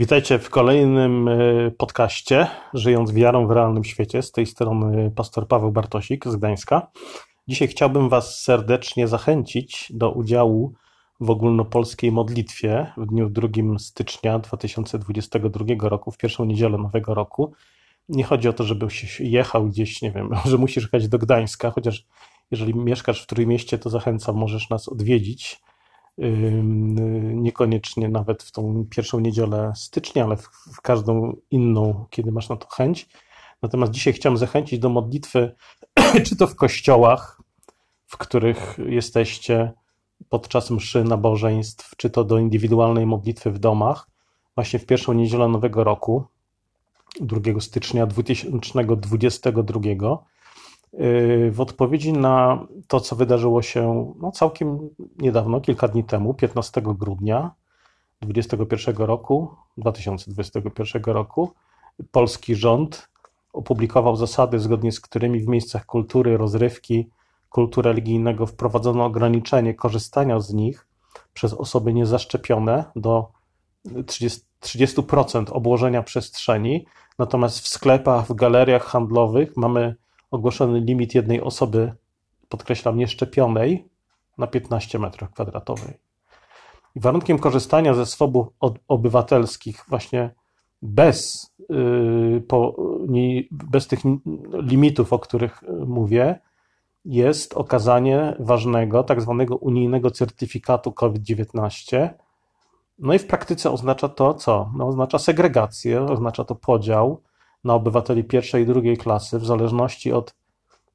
Witajcie w kolejnym e, podcaście Żyjąc wiarą w realnym świecie. Z tej strony pastor Paweł Bartosik z Gdańska. Dzisiaj chciałbym Was serdecznie zachęcić do udziału w ogólnopolskiej modlitwie w dniu 2 stycznia 2022 roku, w pierwszą niedzielę nowego roku. Nie chodzi o to, żebyś jechał gdzieś, nie wiem, że musisz jechać do Gdańska, chociaż jeżeli mieszkasz w Trójmieście, to zachęcam, możesz nas odwiedzić niekoniecznie nawet w tą pierwszą niedzielę stycznia, ale w, w, każdą inną, kiedy masz na to chęć. Natomiast dzisiaj chciałem zachęcić do modlitwy, czy to w kościołach, w których jesteście podczas mszy nabożeństw, czy to do indywidualnej modlitwy w domach, właśnie w pierwszą niedzielę Nowego Roku, 2 stycznia 2022 w odpowiedzi na to, co wydarzyło się no, całkiem niedawno, kilka dni temu, 15 grudnia 2021 roku, 2021 roku, polski rząd opublikował zasady, zgodnie z którymi w miejscach kultury, rozrywki, kultury religijnego wprowadzono ograniczenie korzystania z nich przez osoby niezaszczepione do 30%, 30% obłożenia przestrzeni, natomiast w sklepach, w galeriach handlowych mamy ogłoszony limit jednej osoby, podkreślam, nieszczepionej na 15 metrów kwadratowych. I warunkiem korzystania ze swobód obywatelskich właśnie bez, yy, po, bez tych limitów, o których mówię, jest okazanie ważnego, tak zwanego unijnego certyfikatu COVID-19. No i w praktyce oznacza to co? No, oznacza segregację, oznacza to podział, na obywateli pierwszej i drugiej klasy w zależności od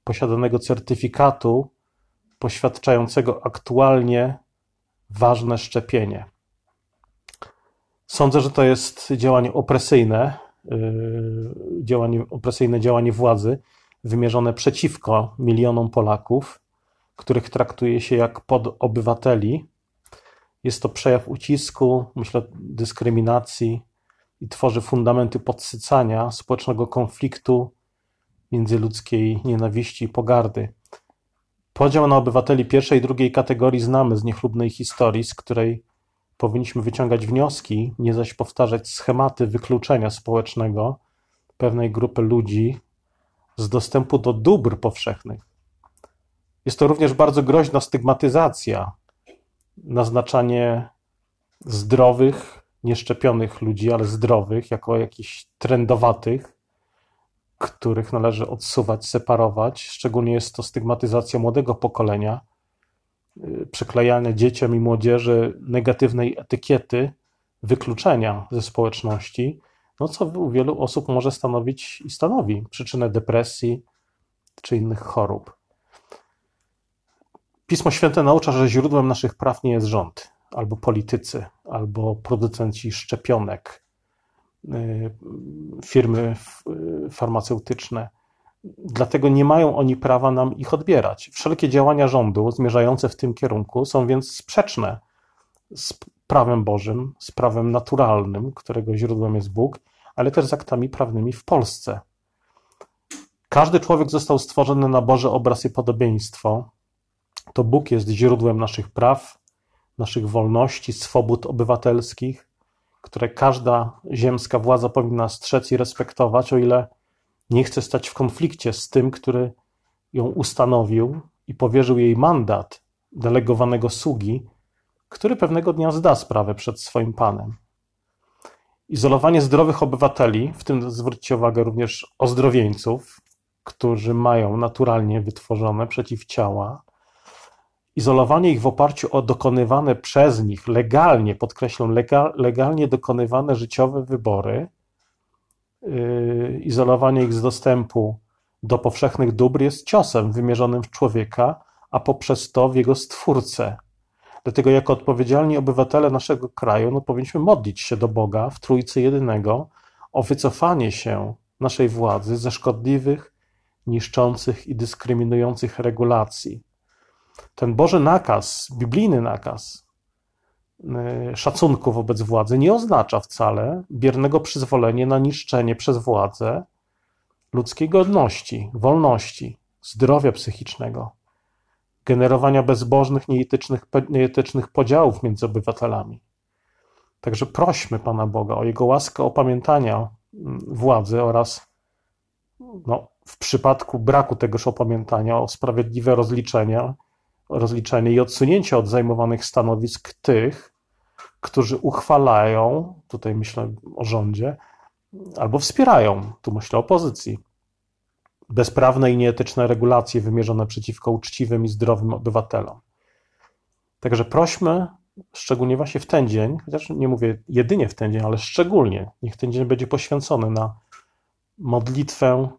posiadanego certyfikatu poświadczającego aktualnie ważne szczepienie. Sądzę, że to jest działanie opresyjne, yy, działanie, opresyjne działanie władzy wymierzone przeciwko milionom Polaków, których traktuje się jak podobywateli. Jest to przejaw ucisku, myślę, dyskryminacji, i tworzy fundamenty podsycania społecznego konfliktu międzyludzkiej nienawiści i pogardy. Podział na obywateli pierwszej i drugiej kategorii znamy z niechlubnej historii, z której powinniśmy wyciągać wnioski, nie zaś powtarzać schematy wykluczenia społecznego pewnej grupy ludzi z dostępu do dóbr powszechnych. Jest to również bardzo groźna stygmatyzacja, naznaczanie zdrowych, nieszczepionych ludzi, ale zdrowych, jako jakichś trendowatych, których należy odsuwać, separować. Szczególnie jest to stygmatyzacja młodego pokolenia, y, przyklejane dzieciom i młodzieży negatywnej etykiety wykluczenia ze społeczności, no co u wielu osób może stanowić i stanowi przyczynę depresji czy innych chorób. Pismo Święte naucza, że źródłem naszych praw nie jest rząd, albo politycy, albo producenci szczepionek, y, firmy farmaceutyczne. Dlatego nie mają oni prawa nam ich odbierać. Wszelkie działania rządu zmierzające w tym kierunku są więc sprzeczne z prawem Bożym, z prawem naturalnym, którego źródłem jest Bóg, ale też z aktami prawnymi w Polsce. Każdy człowiek został stworzony na Boże obraz i podobieństwo. To Bóg jest źródłem naszych praw, naszych wolności, swobód obywatelskich, które każda ziemska władza powinna strzec i respektować, o ile nie chce stać w konflikcie z tym, który ją ustanowił i powierzył jej mandat delegowanego sługi, który pewnego dnia zda sprawę przed swoim panem. Izolowanie zdrowych obywateli, w tym zwróćcie uwagę również ozdrowieńców, którzy mają naturalnie wytworzone przeciwciała, izolowanie ich w oparciu o dokonywane przez nich legalnie, podkreślam, legal, legalnie dokonywane życiowe wybory, yy, izolowanie ich z dostępu do powszechnych dóbr jest ciosem wymierzonym w człowieka, a poprzez to w jego stwórcę. Dlatego, jako odpowiedzialni obywatele naszego kraju, no, powinniśmy modlić się do Boga w Trójcy Jedynego o wycofanie się naszej władzy ze szkodliwych, niszczących i dyskryminujących regulacji ten Boży nakaz, biblijny nakaz y, szacunku wobec władzy nie oznacza wcale biernego przyzwolenia na niszczenie przez władzę ludzkiej godności, wolności, zdrowia psychicznego, generowania bezbożnych, nieetycznych, nieetycznych podziałów między obywatelami. Także prośmy Pana Boga o Jego łaskę opamiętania mm, władzy oraz no, w przypadku braku tegoż opamiętania o sprawiedliwe rozliczenia, rozliczenie i odsunięcie od zajmowanych stanowisk tych, którzy uchwalają, tutaj myślę o rządzie, albo wspierają, tu myślę o opozycji, bezprawne i nieetyczne regulacje wymierzone przeciwko uczciwym i zdrowym obywatelom. Także prośmy, szczególnie właśnie w ten dzień, chociaż nie mówię jedynie w ten dzień, ale szczególnie, niech ten dzień będzie poświęcony na modlitwę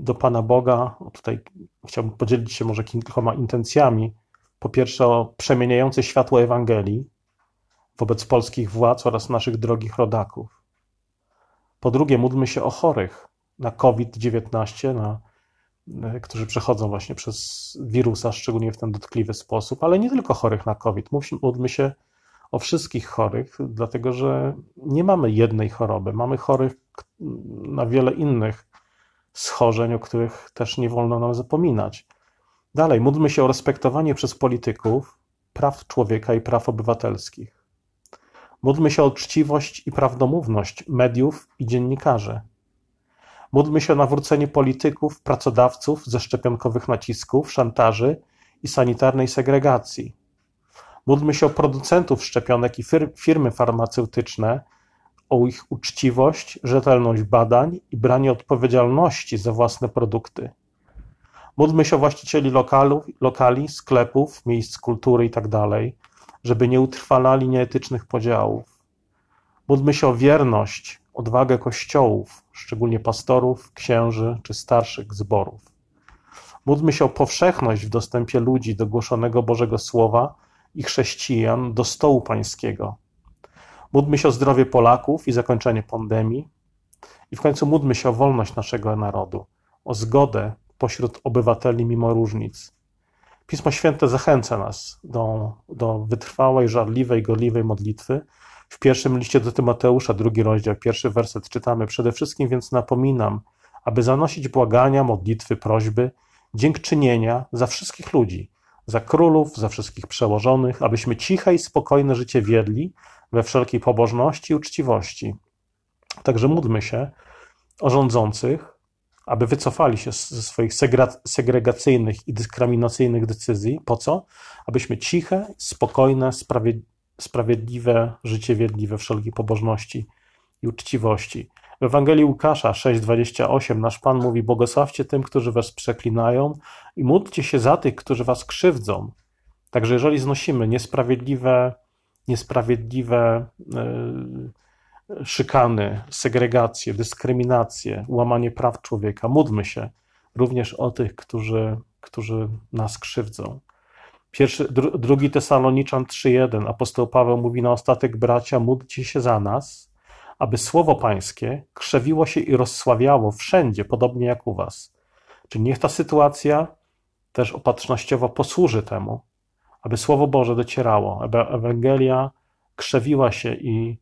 do Pana Boga. Tutaj chciałbym podzielić się może kilkoma intencjami. Po pierwsze, o przemieniające światło Ewangelii wobec polskich władz oraz naszych drogich rodaków. Po drugie, módlmy się o chorych na COVID-19, na, e, którzy przechodzą właśnie przez wirusa, szczególnie w ten dotkliwy sposób, ale nie tylko chorych na COVID. Módlmy się o wszystkich chorych, dlatego że nie mamy jednej choroby. Mamy chorych na wiele innych schorzeń, o których też nie wolno nam zapominać. Dalej, módlmy się o respektowanie przez polityków praw człowieka i praw obywatelskich. Módlmy się o uczciwość i prawdomówność mediów i dziennikarzy. Módlmy się o nawrócenie polityków, pracodawców ze szczepionkowych nacisków, szantaży i sanitarnej segregacji. Módlmy się o producentów szczepionek i firmy farmaceutyczne, o ich uczciwość, rzetelność badań i branie odpowiedzialności za własne produkty. Módlmy się o właścicieli lokalów, lokali, sklepów, miejsc kultury itd., tak żeby nie utrwalali nieetycznych podziałów. Módlmy się o wierność, odwagę kościołów, szczególnie pastorów, księży czy starszych zborów. Módlmy się o powszechność w dostępie ludzi do głoszonego Bożego Słowa i chrześcijan do stołu pańskiego. Módlmy się o zdrowie Polaków i zakończenie pandemii. I w końcu módlmy się o wolność naszego narodu, o zgodę pośród obywateli mimo różnic. Pismo Święte zachęca nas do, do wytrwałej, żarliwej, gorliwej modlitwy. W pierwszym liście do Tymoteusza, drugi rozdział, pierwszy werset czytamy: Przede wszystkim więc napominam, aby zanosić błagania, modlitwy, prośby, dziękczynienia za wszystkich ludzi, za królów, za wszystkich przełożonych, abyśmy ciche i spokojne życie wiedli we wszelkiej pobożności i uczciwości. Także módlmy się o rządzących, aby wycofali się ze swoich segregacyjnych i dyskryminacyjnych decyzji. Po co? Abyśmy ciche, spokojne, sprawiedliwe życie wiedli we wszelkiej pobożności i uczciwości. W Ewangelii Łukasza 6:28 nasz Pan mówi: Błogosławcie tym, którzy was przeklinają, i módlcie się za tych, którzy was krzywdzą. Także jeżeli znosimy niesprawiedliwe, niesprawiedliwe yy, szykany, segregację, dyskryminację, łamanie praw człowieka, módlmy się również o tych, którzy, którzy nas krzywdzą. Pierwszy, dru, drugi Tesaloniczan 3:1 apostoł Paweł mówi na ostatek bracia, módlcie się za nas, aby słowo Pańskie krzewiło się i rozsławiało wszędzie, podobnie jak u Was. Czyli niech ta sytuacja też opatrznościowo posłuży temu, aby Słowo Boże docierało, aby Ewangelia krzewiła się i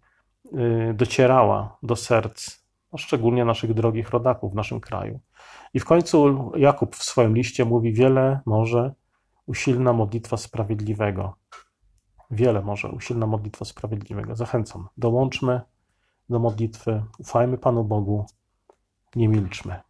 y, docierała do serc, no szczególnie naszych drogich rodaków w naszym kraju. I w końcu Jakub w swoim liście mówi: Wiele może usilna modlitwa sprawiedliwego. Wiele może usilna modlitwa sprawiedliwego. Zachęcam, dołączmy do modlitwy, ufajmy Panu Bogu, nie milczmy.